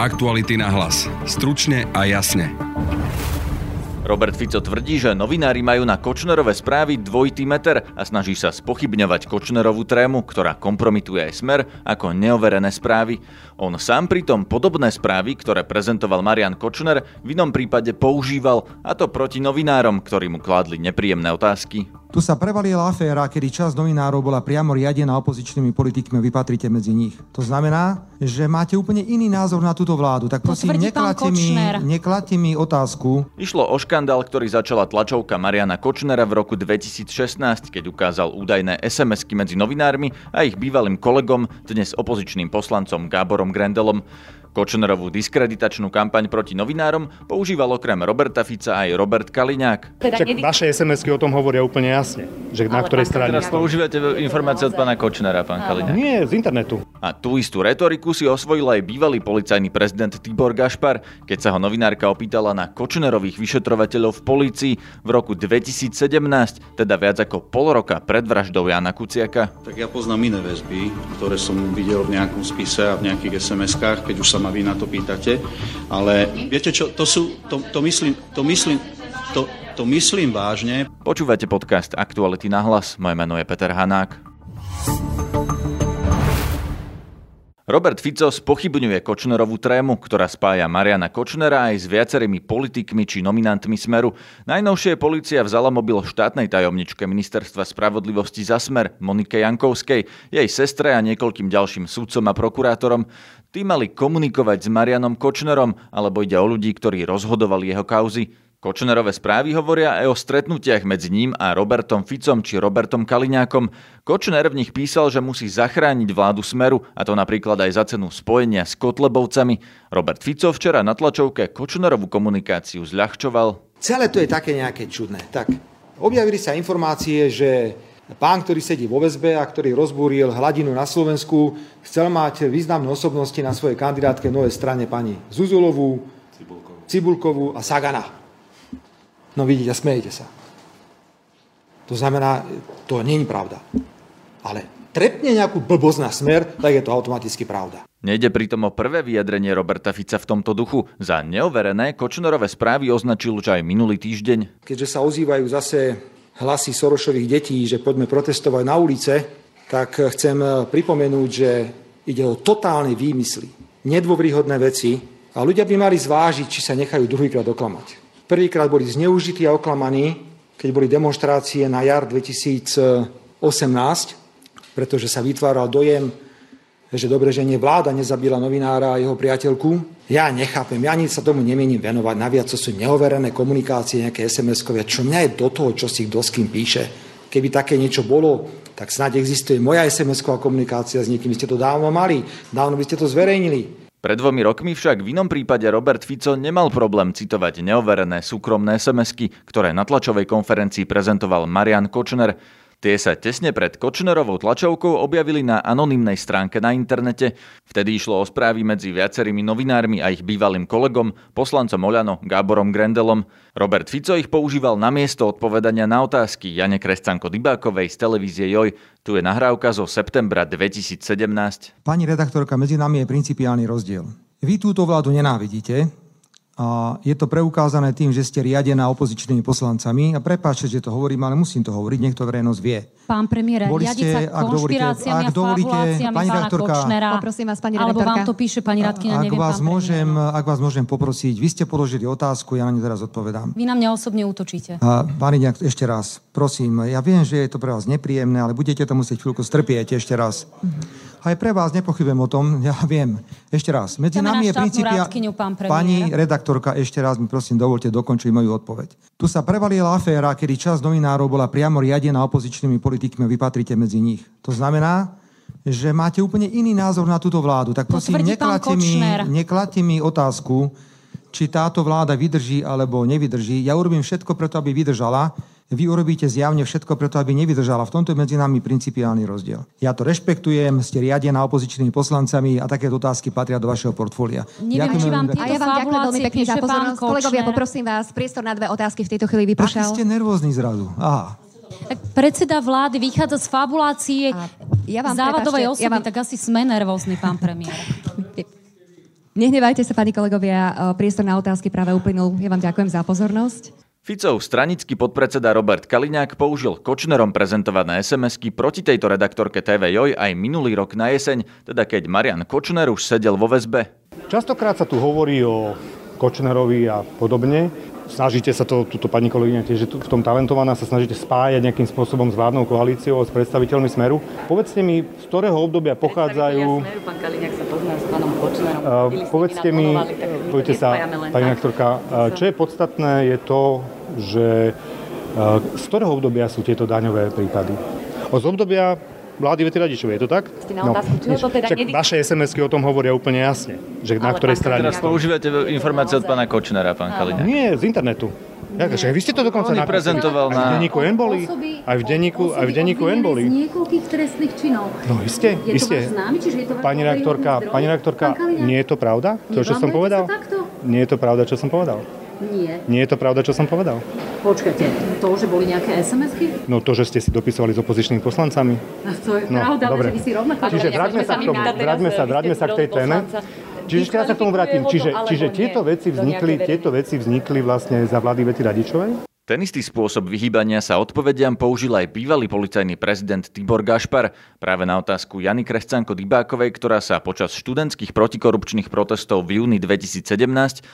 Aktuality na hlas. Stručne a jasne. Robert Fico tvrdí, že novinári majú na Kočnerové správy dvojitý meter a snaží sa spochybňovať Kočnerovú trému, ktorá kompromituje aj smer ako neoverené správy. On sám pritom podobné správy, ktoré prezentoval Marian Kočner, v inom prípade používal, a to proti novinárom, ktorí mu kládli nepríjemné otázky. Tu sa prevalila aféra, kedy časť novinárov bola priamo riadená opozičnými politikmi a vy patrite medzi nich. To znamená, že máte úplne iný názor na túto vládu. Tak prosím, nekladte mi, nekladte mi otázku. Išlo o škandál, ktorý začala tlačovka Mariana Kočnera v roku 2016, keď ukázal údajné SMS-ky medzi novinármi a ich bývalým kolegom, dnes opozičným poslancom Gáborom Grendelom. Kočnerovú diskreditačnú kampaň proti novinárom používal okrem Roberta Fica aj Robert Kaliňák. Teda Však vaše sms o tom hovoria úplne jasne, že na ktorej strane... Teraz používate informácie od pána Kočnera, pán Kaliňák? Nie, z internetu. A tú istú retoriku si osvojil aj bývalý policajný prezident Tibor Gašpar, keď sa ho novinárka opýtala na Kočnerových vyšetrovateľov v polícii v roku 2017, teda viac ako pol roka pred vraždou Jana Kuciaka. Tak ja poznám iné väzby, ktoré som videl v nejakom spise a v nejakých SMS-kách, keď už sa ma vy na to pýtate. Ale viete čo, to sú, to, to myslím, to myslím, to, to myslím vážne. Počúvate podcast Aktuality na hlas. Moje meno je Peter Hanák. Robert Fico spochybňuje Kočnerovú trému, ktorá spája Mariana Kočnera aj s viacerými politikmi či nominantmi Smeru. Najnovšie policia vzala mobil štátnej tajomničke Ministerstva spravodlivosti za Smer Monike Jankovskej, jej sestre a niekoľkým ďalším sudcom a prokurátorom. Tí mali komunikovať s Marianom Kočnerom, alebo ide o ľudí, ktorí rozhodovali jeho kauzy. Kočnerové správy hovoria aj o stretnutiach medzi ním a Robertom Ficom či Robertom Kaliňákom. Kočner v nich písal, že musí zachrániť vládu Smeru, a to napríklad aj za cenu spojenia s Kotlebovcami. Robert Fico včera na tlačovke Kočnerovú komunikáciu zľahčoval. Celé to je také nejaké čudné. Tak, objavili sa informácie, že pán, ktorý sedí vo väzbe a ktorý rozbúril hladinu na Slovensku, chcel mať významné osobnosti na svojej kandidátke novej strane pani Zuzulovú, Cibulkovú a Sagana. No vidíte, smejete sa. To znamená, to nie je pravda. Ale trepne nejakú blbosť na smer, tak je to automaticky pravda. Nejde pritom o prvé vyjadrenie Roberta Fica v tomto duchu. Za neoverené Kočnerové správy označil už aj minulý týždeň. Keďže sa ozývajú zase hlasy Sorošových detí, že poďme protestovať na ulice, tak chcem pripomenúť, že ide o totálne výmysly, nedôvryhodné veci a ľudia by mali zvážiť, či sa nechajú druhýkrát oklamať. Prvýkrát boli zneužití a oklamaní, keď boli demonstrácie na jar 2018, pretože sa vytváral dojem, že dobre, že vláda nezabila novinára a jeho priateľku. Ja nechápem, ja ani sa tomu nemienim venovať. Naviac to sú neoverené komunikácie, nejaké SMS-kovia. Čo mňa je do toho, čo si kto s kým píše. Keby také niečo bolo, tak snáď existuje moja SMS-ková komunikácia s niekým. Vy ste to dávno mali, dávno by ste to zverejnili. Pred dvomi rokmi však v inom prípade Robert Fico nemal problém citovať neoverené súkromné SMS-ky, ktoré na tlačovej konferencii prezentoval Marian Kočner. Tie sa tesne pred Kočnerovou tlačovkou objavili na anonymnej stránke na internete. Vtedy išlo o správy medzi viacerými novinármi a ich bývalým kolegom, poslancom Oľano Gáborom Grendelom. Robert Fico ich používal na miesto odpovedania na otázky Jane Krescanko Dybákovej z televízie Joj. Tu je nahrávka zo septembra 2017. Pani redaktorka, medzi nami je principiálny rozdiel. Vy túto vládu nenávidíte, je to preukázané tým, že ste riadená opozičnými poslancami. A prepáčte, že to hovorím, ale musím to hovoriť, nech to verejnosť vie. Pán premiér, Boli ste, sa konšpiráciami a fabuláciami pani pána Kočnera. Poprosím vás, pani Alebo vám to píše pani Radkina, ak neviem, vás môžem, Ak vás môžem poprosiť, vy ste položili otázku, ja na ňu teraz odpovedám. Vy na mňa osobne útočíte. A, pani ešte raz, prosím, ja viem, že je to pre vás nepríjemné, ale budete to musieť chvíľku strpieť ešte raz. Mm-hmm. Aj pre vás nepochybujem o tom, ja viem. Ešte raz, medzi nami je principia... Pani redaktorka, ešte raz mi prosím dovolte dokončiť moju odpoveď. Tu sa prevalila aféra, kedy časť novinárov bola priamo riadená opozičnými politikmi vy patrite medzi nich. To znamená, že máte úplne iný názor na túto vládu. Tak prosím, nekladte mi, nekladte mi otázku, či táto vláda vydrží alebo nevydrží. Ja urobím všetko preto, aby vydržala vy urobíte zjavne všetko preto, aby nevydržala. V tomto je medzi nami principiálny rozdiel. Ja to rešpektujem, ste riadená opozičnými poslancami a takéto otázky patria do vašeho portfólia. Neviem, či vám a ja vám ďakujem veľmi pekne za pozornosť. Kolegovia, poprosím vás, priestor na dve otázky v tejto chvíli vypršal. Aký ste nervózni zrazu. Aha. Tak predseda vlády vychádza z fabulácie ja vám, závadovej osoby, ja vám... tak asi sme nervózni, pán premiér. Nehnevajte sa, pani kolegovia, priestor na otázky práve uplynul. Ja vám ďakujem za pozornosť. Ficov stranický podpredseda Robert Kaliňák použil Kočnerom prezentované SMS-ky proti tejto redaktorke TV Joj aj minulý rok na jeseň, teda keď Marian Kočner už sedel vo väzbe. Častokrát sa tu hovorí o Kočnerovi a podobne snažíte sa to, túto pani kolegyňa tiež v tom talentovaná, sa snažíte spájať nejakým spôsobom s vládnou koalíciou, s predstaviteľmi Smeru. Povedzte mi, z ktorého obdobia pochádzajú... Smeru, pán Kaliňák sa pozná s pánom Kočnerom. Uh, povedzte mi, poďte sa, pani rektorka, čo je podstatné, je to, že uh, z ktorého obdobia sú tieto daňové prípady? Z obdobia vlády Vety Radičovej, je to tak? Ste na otázku, no, to teda. Vaše SMS-ky o tom hovoria úplne jasne, že Ale na ktorej strane... Teraz používate informácie od pána Kočnera, pán Kaliňák. Nie, z internetu. Ja, že vy ste to dokonca napísali. prezentoval na... Aj v denníku Emboli. Aj v denníku, aj v denníku Emboli. z niekoľkých trestných činov. No iste, je iste. to známy, čiže je to pani rektorka, pani rektorka, nie je to pravda, to, čo som povedal? Nie je to pravda, čo som povedal. Nie. Nie je to pravda, čo som povedal? Počkajte, to, že boli nejaké SMS-ky? No to, že ste si dopisovali s opozičnými poslancami. A to je no, pravda, dobre. že vy si rovnako... Čiže vráťme sa, k tomu, vráťme sa, vráťme sa k tej téme. Čiže ešte raz sa k tomu vrátim. Čiže, čiže tieto veci vznikli, tieto veci vznikli vlastne za vlády Vety Radičovej? Ten istý spôsob vyhýbania sa odpovediam použil aj bývalý policajný prezident Tibor Gašpar práve na otázku Jany Krescanko Dybákovej, ktorá sa počas študentských protikorupčných protestov v júni 2017,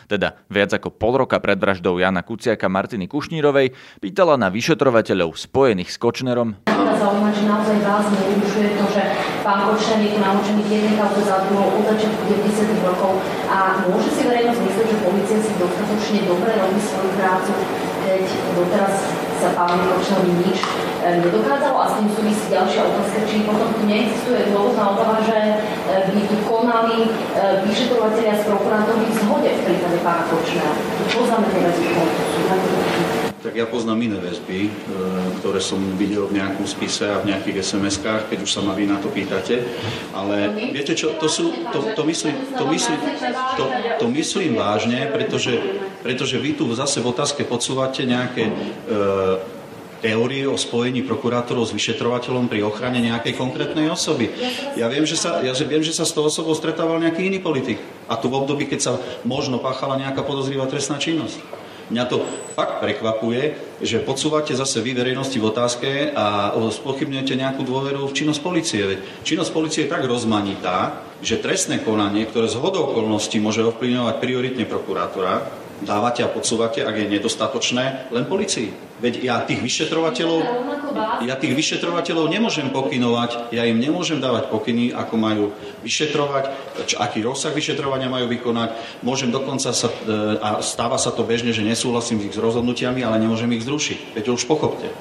teda viac ako pol roka pred vraždou Jana Kuciaka Martiny Kušnírovej, pýtala na vyšetrovateľov spojených s Kočnerom. Zaujíma, či naozaj vás to, že pán Kočner je tu naučený v jednej kauze za druhou od začiatku 90. rokov a môže si verejnosť myslieť, že policia si dostatočne dobre robí svoju prácu keď doteraz sa pánovi Kočnerovi nič e, nedokázalo a s tým súvisí ďalšia otázka, či potom tu neexistuje dôvodná obava, že e, by tu konali e, vyšetrovateľia z prokurátory v zhode v prípade pána Kočnera. Poznáme tie veci, tak ja poznám iné väzby, ktoré som videl v nejakom spise a v nejakých SMS-kách, keď už sa ma vy na to pýtate. Ale viete čo, to, sú, to, to, myslím, to, myslím, to, to myslím vážne, pretože pretože vy tu zase v otázke podsúvate nejaké e, teórie o spojení prokurátorov s vyšetrovateľom pri ochrane nejakej konkrétnej osoby. Ja viem, že sa, ja viem, že sa s tou osobou stretával nejaký iný politik. A tu v období, keď sa možno páchala nejaká podozrivá trestná činnosť. Mňa to fakt prekvapuje, že podsúvate zase vy verejnosti v otázke a spochybňujete nejakú dôveru v činnosť policie. Činnosť policie je tak rozmanitá, že trestné konanie, ktoré z hodou okolností môže ovplyvňovať prioritne prokurátora, dávate a podsúvate, ak je nedostatočné, len policii. Veď ja tých vyšetrovateľov, ja tých vyšetrovateľov nemôžem pokynovať, ja im nemôžem dávať pokyny, ako majú vyšetrovať, č, aký rozsah vyšetrovania majú vykonať. Môžem dokonca sa, e, a stáva sa to bežne, že nesúhlasím s ich rozhodnutiami, ale nemôžem ich zrušiť. Veď už pochopte. E,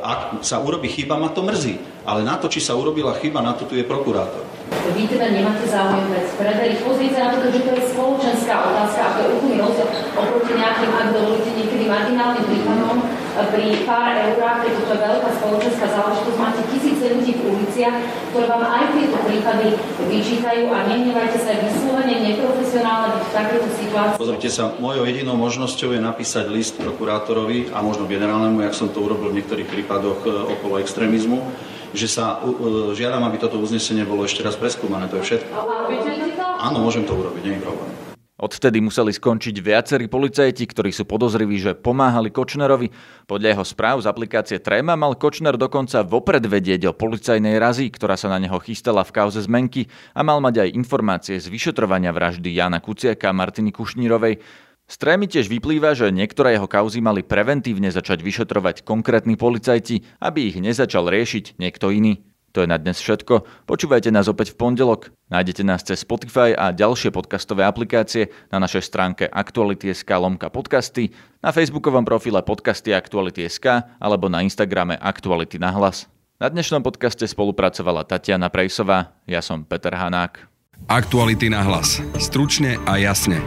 ak sa urobí chyba, ma to mrzí. Ale na to, či sa urobila chyba, na to tu je prokurátor. Vy teda nemáte záujem vec preveriť. Pozrite na to, že to je spoločenská otázka a to je úplný rozdiel oproti nejakým, ak dovolíte, niekedy marginálnym prípadom pri pár eurách, keď to je veľká spoločenská záležitosť, máte tisíce ľudí v uliciach, ktoré vám aj tieto prípady vyčítajú a nehnevajte sa vyslovene neprofesionálne byť v takejto situácii. Pozrite sa, mojou jedinou možnosťou je napísať list prokurátorovi a možno generálnemu, jak som to urobil v niektorých prípadoch e, okolo extrémizmu, že sa uh, žiadam, aby toto uznesenie bolo ešte raz preskúmané. To je všetko. Áno, môžem to urobiť, nie je problém. Odvtedy museli skončiť viacerí policajti, ktorí sú podozriví, že pomáhali Kočnerovi. Podľa jeho správ z aplikácie Trema mal Kočner dokonca vopred vedieť o policajnej razi, ktorá sa na neho chystala v kauze zmenky a mal mať aj informácie z vyšetrovania vraždy Jana Kuciaka a Martiny Kušnírovej. Z Trémy tiež vyplýva, že niektoré jeho kauzy mali preventívne začať vyšetrovať konkrétni policajti, aby ich nezačal riešiť niekto iný. To je na dnes všetko. Počúvajte nás opäť v pondelok. Nájdete nás cez Spotify a ďalšie podcastové aplikácie na našej stránke Aktuality.sk lomka podcasty, na facebookovom profile podcasty Aktuality.sk alebo na Instagrame Aktuality na hlas. Na dnešnom podcaste spolupracovala Tatiana Prejsová, ja som Peter Hanák. Aktuality na hlas. Stručne a jasne.